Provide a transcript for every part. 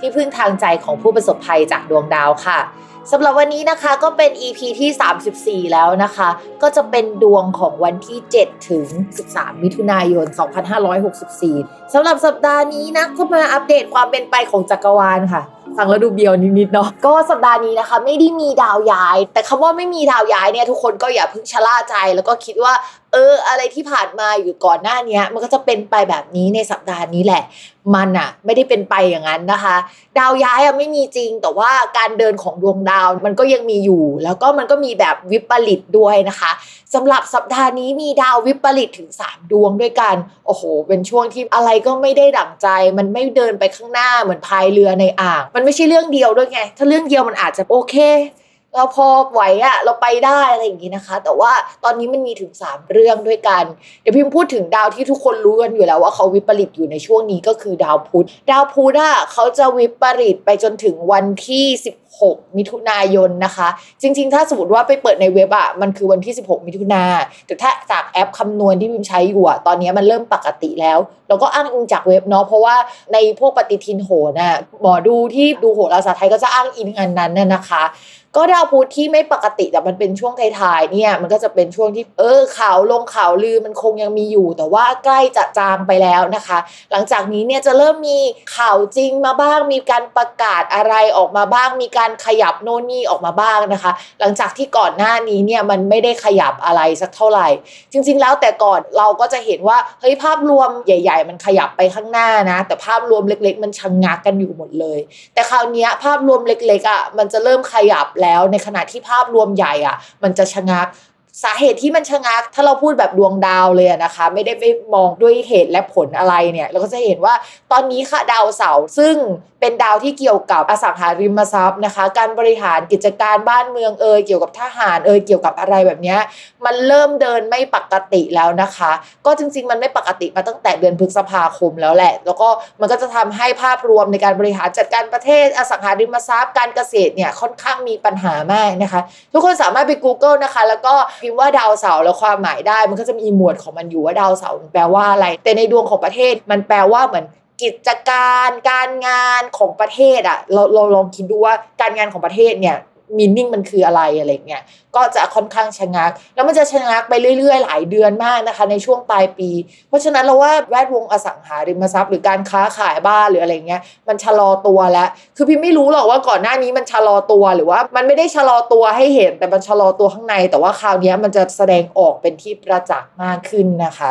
ที่พึ่งทางใจของผู้ประสบภัยจากดวงดาวค่ะสำหรับวันนี้นะคะก็เป็น EP ที่ 34 แล้วนะคะ ก็จะเป็นดวงของวันที่ 7 ถึง 13 มิถุนายน 2564 สำหรับสัปดาห์นี้นะก็มาอัปเดตความเป็นไปของจักรวาลค่ะฟังแล้วดูเบียวนิดๆเนาะก็สัปดาห์นี้นะคะ ไม่ได้มีดาวย้าย แต่คำว่าไม่มีดาวย้ายเนี่ยทุกคนก็อย่าเพิ่งชะล่าใจ แล้วก็คิดว่า เออ อะไรที่ผ่านมาอยู่ก่อนหน้านี้มันก็จะเป็นไปแบบนี้ในสัปดาห์นี้แหละ มันอะไม่ได้เป็นไปอย่างนั้นนะคะดาวย้ายอะไม่มีจริง แต่ว่าการเดินของดวงดาวมันก็ยังมีอยู่ แล้วก็มันก็มีแบบวิปริตด้วยนะคะสำหรับสัปดาห์นี้มีดาววิปริตถึง 3 ดวงด้วยกัน โอ้โห เป็นช่วงที่อะไรก็ไม่ได้ดั่งใจ มันไม่เดินไปข้างหน้าเหมือนพายเรือในอ่าง มันไม่ใช่เรื่องเดียวด้วยไง ถ้าเรื่องเดียวมันอาจจะโอเค เราพอไหวอะเราไปได้อะไรอย่างนี้นะคะ แต่ว่าตอนนี้มันมีถึง 3 เรื่องด้วยกัน เดี๋ยวพิมพูดถึงดาวที่ทุกคนรู้กันอยู่แล้วว่าเขาวิปริตอยู่ในช่วงนี้ก็คือดาวพุธดาวพุธอะเขาจะวิปริตไปจนถึงวันที่ 16 มิถุนายนนะคะ จริง ๆ ถ้าสมมติว่าไปเปิดในเว็บอะมันคือวันที่ 16 มิถุนาแต่ถ้าจากแอปคำนวณที่พิมใช้อยู่อะตอนนี้มันเริ่มปกติแล้วเราก็อ้างอิงจากเว็บเนาะเพราะว่าในพวกปฏิทินโหนะหมอดูที่ดูโหราศาสตร์ไทยก็จะอ้างอิงอันนั้นน่ะนะคะ ก็ดาวพุธที่ไม่ปกติแต่มันเป็นช่วงท้ายๆเนี่ย มันก็จะเป็นช่วงที่เออข่าวลงข่าวลือมันคงยังมีอยู่ แต่ว่าใกล้จะจางไปแล้วนะคะ หลังจากนี้เนี่ยจะเริ่มมีข่าวจริงมาบ้าง มีการประกาศอะไรออกมาบ้าง มีการขยับโน่นนี่ออกมาบ้างนะคะ หลังจากที่ก่อนหน้านี้เนี่ยมันไม่ได้ขยับอะไรสักเท่าไหร่ จริง ๆ แล้วแต่ก่อนเราก็จะเห็นว่าเฮ้ยภาพรวมใหญ่ ๆ มันขยับไปข้างหน้านะ แต่ภาพรวมเล็ก ๆ มันชะงงักกันอยู่หมดเลย แต่คราวนี้ภาพรวมเล็กๆอะมันจะเริ่มขยับแล้วในขณะที่ภาพรวมใหญ่อะ มันจะชะงัก สาเหตุที่มันชะงัก ถ้าเราพูดแบบดวงดาวเลยนะคะ ไม่ได้ไปมองด้วยเหตุและผลอะไรเนี่ย เราก็จะเห็นว่าตอนนี้ค่ะดาวเสาร์ซึ่งเป็นดาวที่เกี่ยวกับอสังหาริมทรัพย์นะคะ การบริหารกิจการบ้านเมืองเอ่ยเกี่ยวกับทหารเอ่ยเกี่ยวกับอะไรแบบนี้มันเริ่มเดินไม่ปกติแล้วนะคะ ก็จริง ๆ มันไม่ปกติมาตั้งแต่เดือนพฤษภาคมแล้วแหละ แล้วก็มันก็จะทำให้ภาพรวมในการบริหารจัดการประเทศอสังหาริมทรัพย์ การเกษตรเนี่ยค่อนข้างมีปัญหามากนะคะ ทุกคนสามารถไป Google นะคะ แล้วก็พิมพ์ว่าดาวเสาร์แล้วความหมายได้ มันก็จะมีหมวดของมันอยู่ว่าดาวเสาร์แปลว่าอะไร แต่ในดวงของประเทศมันแปลว่าเหมือนกิจการการงานของประเทศอะเราเราลองคิดดูว่าการงานของประเทศเนี่ย มีนิ่งมันคืออะไรอะไรเงี้ยก็จะค่อนข้างชะงัก แล้วมันจะชะงักไปเรื่อย ๆ หลายเดือนมากนะคะ ในช่วงปลายปี เพราะฉะนั้นเราว่าแวดวงอสังหาริมทรัพย์หรือการค้าขายบ้านหรืออะไรเงี้ยมันชะลอตัวแล้ว คือพี่ไม่รู้หรอกว่าก่อนหน้านี้มันชะลอตัวหรือว่า มันไม่ได้ชะลอตัวให้เห็นแต่มันชะลอตัวข้างใน แต่ว่าคราวนี้มันจะแสดงออกเป็นที่ประจักษ์มากขึ้นนะคะ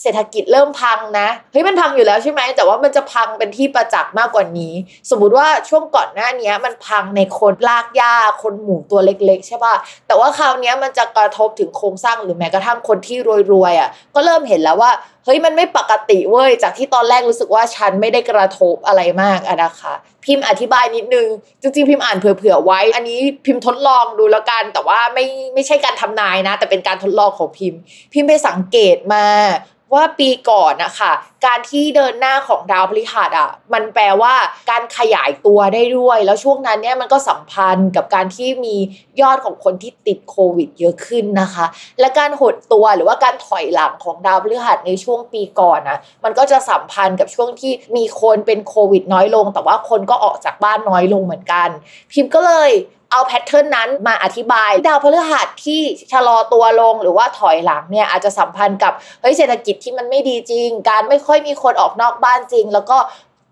เศรษฐกิจเริ่มพังนะเฮ้ยมันพังอยู่แล้วใช่ไหมแต่ว่ามันจะพังเป็นที่ประจักษ์มากกว่านี้ สมมุติว่าช่วงก่อนหน้านี้มันพังในคนลากหญ้าคนหมู่ตัวเล็ก ๆ ใช่ป่ะแต่ว่าคราวนี้มันจะกระทบถึงโครงสร้างหรือแม้กระทั่งคนที่รวยๆอะก็เริ่มเห็นแล้วว่า เฮ้ยมันไม่ปกติเว้ยจากที่ตอนแรกรู้สึกว่าฉันไม่ได้กระทบอะไรมากอะนะคะ พิมพ์อธิบายนิดนึง จริงๆ พิมพ์อ่านเผื่อๆไว้ อันนี้พิมพ์ทดลองดูแล้วกัน แต่ว่าไม่ไม่ใช่การทำนายนะ แต่เป็นการทดลองของพิมพ์ พิมพ์ไปสังเกตมาว่าปีก่อนนะคะการที่เดินหน้าของดาวพฤหัสอะมันแปลว่าการขยายตัวได้ด้วย แล้วช่วงนั้นเนี่ยมันก็สัมพันธ์กับการที่มียอดของคนที่ติดโควิดเยอะขึ้นนะคะ และการหดตัวหรือว่าการถอยหลังของดาวพฤหัสในช่วงช่วงปีก่อนนะมันก็จะสัมพันธ์กับช่วงที่มีคนเป็นโควิดน้อยลง แต่ว่าคนก็ออกจากบ้านน้อยลงเหมือนกัน พิมพ์ก็เลยเอาแพทเทิร์นนั้นมาอธิบาย ดาวพฤหัสที่ชะลอตัวลงหรือว่าถอยหลังเนี่ยอาจจะสัมพันธ์กับเฮ้ยเศรษฐกิจที่มันไม่ดีจริง การไม่ค่อยมีคนออกนอกบ้านจริง แล้วก็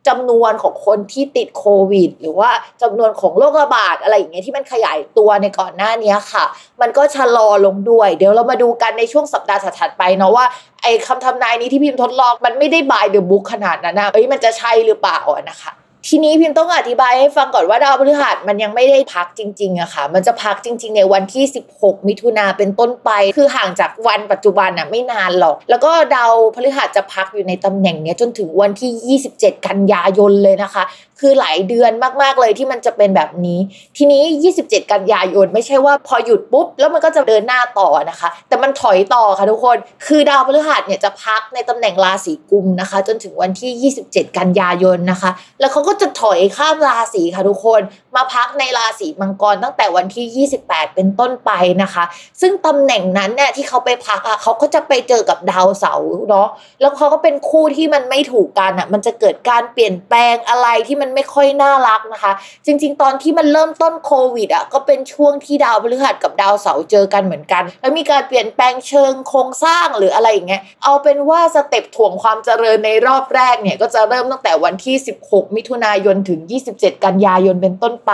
จำนวนของคนที่ติดโควิด หรือว่าจำนวนของโรคระบาดอะไรอย่างเงี้ยที่มันขยายตัวในก่อนหน้านี้ค่ะ มันก็ชะลอลงด้วย เดี๋ยวเรามาดูกันในช่วงสัปดาห์ถัดไปเนาะว่าไอ้คำทำนายนี้ที่พิมพ์ทดลองมันไม่ได้บายเดอะบุ๊กขนาดนั้นนะเอ้ยมันจะใช่หรือเปล่านะคะ ทีนี้พิมต้องอธิบายให้ฟังก่อนว่าดาวพฤหัสมันยังไม่ได้พักจริงๆอะค่ะ มันจะพักจริง ๆ ในวันที่ 16 มิถุนาเป็นต้นไป คือห่างจากวันปัจจุบันอะไม่นานหรอก แล้วก็ดาวพฤหัสจะพักอยู่ในตำแหน่งนี้จนถึงวันที่ 27 กันยายนเลยนะคะ คือหลายเดือนมากๆเลยที่มันจะเป็นแบบนี้ ทีนี้ 27 กันยายนไม่ใช่ว่าพอหยุดปุ๊บ แล้วมันก็จะเดินหน้าต่อนะคะ แต่มันถอยต่อค่ะทุกคน คือดาวพฤหัสเนี่ยจะพักในตำแหน่งราศีกุมนะคะ จนถึงวันที่ 27 กันยายนนะคะ แล้วเขาก็ก็จะถอยข้ามราศีค่ะทุกคน มาพักในราศีมังกรตั้งแต่วันที่ 28 เป็นต้นไปนะคะ ซึ่งตำแหน่งนั้นเนี่ยที่เขาไปพักอะเขาก็จะไปเจอกับดาวเสาร์เนาะแล้วเขาก็เป็นคู่ที่มันไม่ถูกกันอะมันจะเกิดการเปลี่ยนแปลงอะไรที่มันไม่ค่อยน่ารักนะคะ จริง ๆ ตอนที่มันเริ่มต้นโควิดอะก็เป็นช่วงที่ดาวพฤหัสกับดาวเสาร์เจอกันเหมือนกัน แล้วมีการเปลี่ยนแปลงเชิงโครงสร้างหรืออะไรอย่างเงี้ยเอาเป็นว่าสเต็ปถ่วงความเจริญในรอบแรกเนี่ยก็จะเริ่มตั้งแต่วันที่ 16 มิถุนายนถึง 27 กันยายนเป็นต้นไป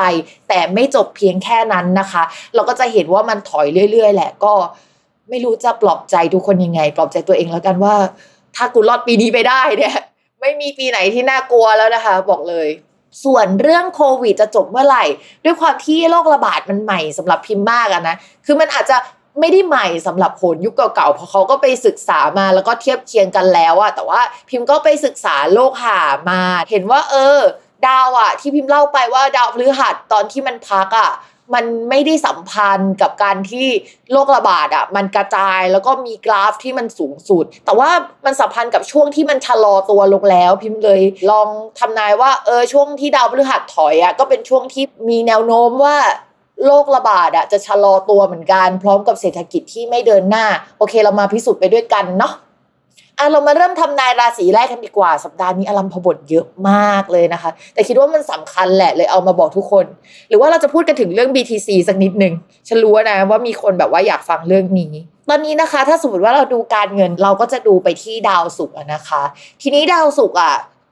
แต่ไม่จบเพียงแค่นั้นนะคะ เราก็จะเห็นว่ามันถอยเรื่อย ๆ แหละก็ไม่รู้จะปลอบใจทุกคนยังไง ปลอบใจตัวเองแล้วกันว่า ถ้ากูรอดปีนี้ไปได้เนี่ยไม่มีปีไหนที่น่ากลัวแล้วนะคะ บอกเลยส่วนเรื่องโควิดจะจบเมื่อไหร่ ด้วยความที่โรคระบาดมันใหม่สำหรับพิมพ์มากอะนะ คือมันอาจจะ ไม่ได้ใหม่สำหรับโหนยุคเก่าๆ เพราะเขาก็ไปศึกษามาแล้วก็เทียบเคียงกันแล้วอะแต่ว่าพิมพ์ก็ไปศึกษาโลกหามา เห็นว่า เออ ดาวอะที่พิมพ์เล่าไปว่าดาวพฤหัสตอนที่มันพักอะมันไม่ได้สัมพันธ์กับการที่โรคระบาดอะมันกระจายแล้วก็มีกราฟที่มันสูงสุด แต่ว่ามันสัมพันธ์กับช่วงที่มันชะลอตัวลงแล้ว พิมพ์เลยลองทำนายว่าเออช่วงที่ดาวพฤหัสถอยอะก็เป็นช่วงที่มีแนวโน้มว่า โรคระบาดอะจะชะลอตัวเหมือนกัน พร้อมกับเศรษฐกิจที่ไม่เดินหน้า โอเคเรามาพิสูจน์ไปด้วยกันเนาะอะเรามาเริ่มทำนายราศีแรกกันดีกว่า สัปดาห์นี้อลัมพบทเยอะมากเลยนะคะ แต่คิดว่ามันสำคัญแหละเลยเอามาบอกทุกคน หรือว่าเราจะพูดกันถึงเรื่อง BTC สักนิดหนึ่งฉันรู้นะว่ามีคนแบบว่าอยากฟังเรื่องนี้ ตอนนี้นะคะ ถ้าสมมติว่าเราดูการเงินเราก็จะดูไปที่ดาวศุกร์นะคะ ทีนี้ดาวศุกร์อะ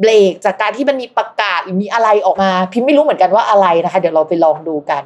เบรกจากการที่มันมีประกาศหรือมีอะไรออกมา พิมพ์ไม่รู้เหมือนกันว่าอะไรนะคะ เดี๋ยวเราไปลองดูกัน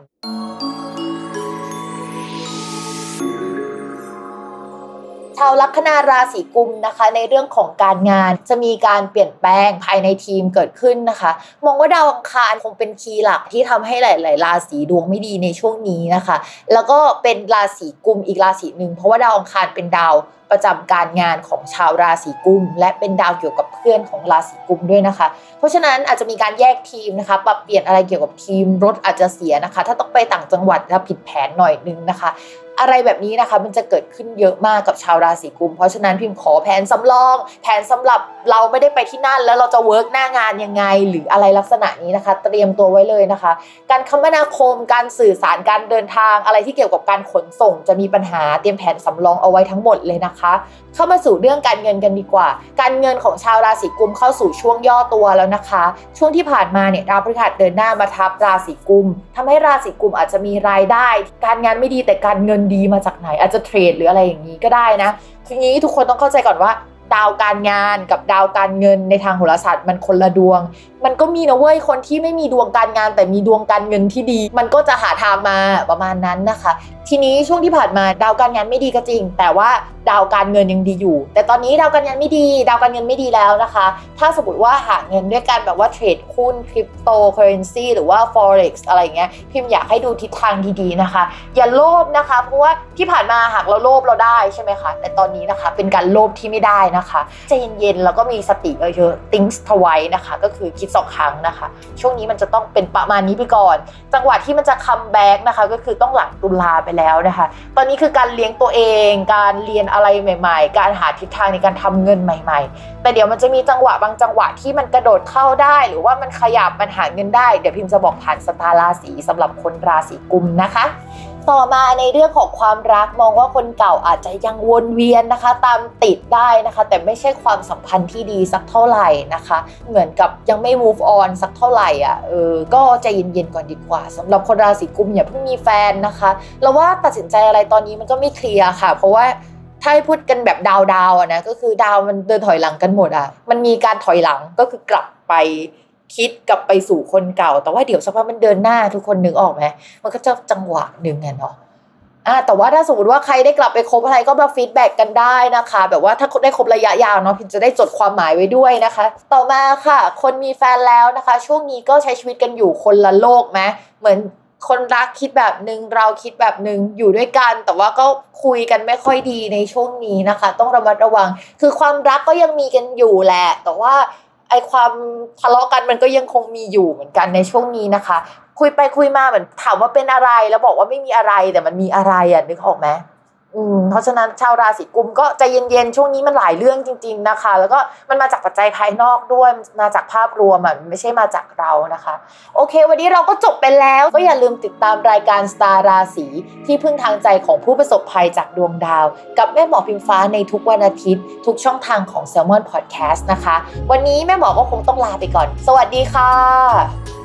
ชาวลัคนาราศีกุมนะคะ ในเรื่องของการงานจะมีการเปลี่ยนแปลงภายในทีมเกิดขึ้นนะคะ มองว่าดาวอังคารคงเป็นคีย์หลักที่ทำให้หลาย ๆ ราศีดวงไม่ดีในช่วงนี้นะคะ แล้วก็เป็นราศีกุมอีกราศีหนึ่งเพราะว่าดาวอังคารเป็นดาว ประจำการงานของชาวราศีกุม และเป็นดาวเกี่ยวกับเพื่อนของราศีกุมด้วยนะคะ เพราะฉะนั้นอาจจะมีการแยกทีมนะคะ ปรับเปลี่ยนอะไรเกี่ยวกับทีมรถอาจจะเสียนะคะ ถ้าต้องไปต่างจังหวัดจะผิดแผนหน่อยนึงนะคะ อะไรแบบนี้นะคะ มันจะเกิดขึ้นเยอะมากกับชาวราศีกุม เพราะฉะนั้นพิมพ์ขอแผนสำรอง แผนสำหรับเราไม่ได้ไปที่นั่น แล้วเราจะเวิร์กหน้างานยังไง หรืออะไรลักษณะนี้นะคะ เตรียมตัวไว้เลยนะคะ การคมนาคมการสื่อสารการเดินทางอะไรที่เกี่ยวกับการขนส่ง จะมีปัญหาเตรียมแผนสำรองเอาไว้ทั้งหมดเลยนะคะ เข้ามาสู่เรื่องการเงินกันดีกว่า การเงินของชาวราศีกุมเข้าสู่ช่วงย่อตัวแล้วนะคะ ช่วงที่ผ่านมาเนี่ยดาวพฤหัสเดินหน้ามาทับราศีกุมทำให้ราศีกุมอาจจะมีรายได้ การงานไม่ดีแต่การเงินดีมาจากไหนอาจจะเทรดหรืออะไรอย่างนี้ก็ได้นะทีนี้ทุกคนต้องเข้าใจก่อนว่า ดาวการงานกับดาวการเงินในทางโหราศาสตร์มันคนละดวง มันก็มีนะเว้ยคนที่ไม่มีดวงการงาน แต่มีดวงการเงินที่ดี มันก็จะหาทางมาประมาณนั้นนะคะ ทีนี้ช่วงที่ผ่านมาดาวการงานไม่ดีก็จริง แต่ว่า ดาวการเงินยังดีอยู่ แต่ตอนนี้ดาวการเงานไม่ดี ดาวการเงินไม่ดีแล้วนะคะ ถ้าสมมติว่าหาเงินด้วยการแบบว่าเทรดหุ้นคริปโตเคอเรนซีหรือว่า forex อะไรเงี้ยพิมพ์อยากให้ดูทิศทางดีๆนะคะ อย่าโลภนะคะ เพราะว่าที่ผ่านมาหากเราโลภเราได้ใช่ไหมคะแต่ตอนนี้นะคะเป็นการโลภที่ไม่ได้นะคะใจเย็นๆแล้วก็มีสติเยอะๆ think twice นะคะ ก็คือคิดสองครั้งนะคะ ช่วงนี้มันจะต้องเป็นประมาณนี้ไปก่อน จังหวะที่มันจะคัมแบ็กนะคะก็คือต้องหลังตุลาไปแล้วนะคะ ตอนนี้คือการเลี้ยงตัวเอง การเรียนอะไรใหม่ ๆ การหาทิศทางในการทำเงินใหม่ ๆ แต่เดี๋ยวมันจะมีจังหวะบางจังหวะที่มันกระโดดเข้าได้ หรือว่ามันขยับมันหาเงินได้ เดี๋ยวพิมพ์จะบอกผ่านสตาราศีสำหรับคนราศีกุมนะคะต่อมาในเรื่องของความรักมองว่าคนเก่าอาจจะยังวนเวียนนะคะ ตามติดได้นะคะ แต่ไม่ใช่ความสัมพันธ์ที่ดีสักเท่าไหร่นะคะ เหมือนกับยังไม่ move on สักเท่าไหร่อะเออก็ใจเย็นๆก่อนดีกว่าสำหรับคนราศีกุมภ์อย่าเพิ่งมีแฟนนะคะเราว่าตัดสินใจอะไรตอนนี้มันก็ไม่เคลียร์ค่ะ เพราะว่า ถ้าให้พูดกันแบบดาวดาวๆอะนะก็คือดาวมันเดินถอยหลังกันหมดอะมันมีการถอยหลังก็คือกลับไปคิดกลับไปสู่คนเก่า แต่ว่าเดี๋ยวสักพักมันเดินหน้าทุกคนนึกออกไหมมันก็จะจังหวะหนึ่งไงเนาะอ่าแต่ว่าถ้าสมมติว่าใครได้กลับไปคบอะไรก็มา feedback กันได้นะคะ แบบว่าถ้าได้คบระยะยาวเนาะพิมจะได้จดความหมายไว้ด้วยนะคะ ต่อมาค่ะ คนมีแฟนแล้วนะคะ ช่วงนี้ก็ใช้ชีวิตกันอยู่คนละโลกไหมเหมือน คนรักคิดแบบหนึ่งเราคิดแบบหนึ่งอยู่ด้วยกัน แต่ว่าก็คุยกันไม่ค่อยดีในช่วงนี้นะคะ ต้องระมัดระวัง คือความรักก็ยังมีกันอยู่แหละ แต่ว่าไอความทะเลาะกันมันก็ยังคงมีอยู่เหมือนกันในช่วงนี้นะคะ คุยไปคุยมาเหมือนถามว่าเป็นอะไรแล้วบอกว่าไม่มีอะไรแต่มันมีอะไรอะนึกออกไหม เพราะฉะนั้นชาวราศีกุมก็ใจเย็นๆช่วงนี้มันหลายเรื่องจริง ๆนะคะ แล้วก็มันมาจากปัจจัยภายนอกด้วยมาจากภาพรวมอะมันไม่ใช่มาจากเรานะคะ โอเค วันนี้เราก็จบไปแล้ว ก็อย่าลืมติดตามรายการสตาร์ราศีที่พึ่งทางใจของผู้ประสบภัยจากดวงดาว กับแม่หมอพิมฟ้าในทุกวันอาทิตย์ ทุกช่องทางของ s ซ l m o n Podcast นะคะ วันนี้แม่หมอก็คงต้องลาไปก่อน สวัสดีค่ะ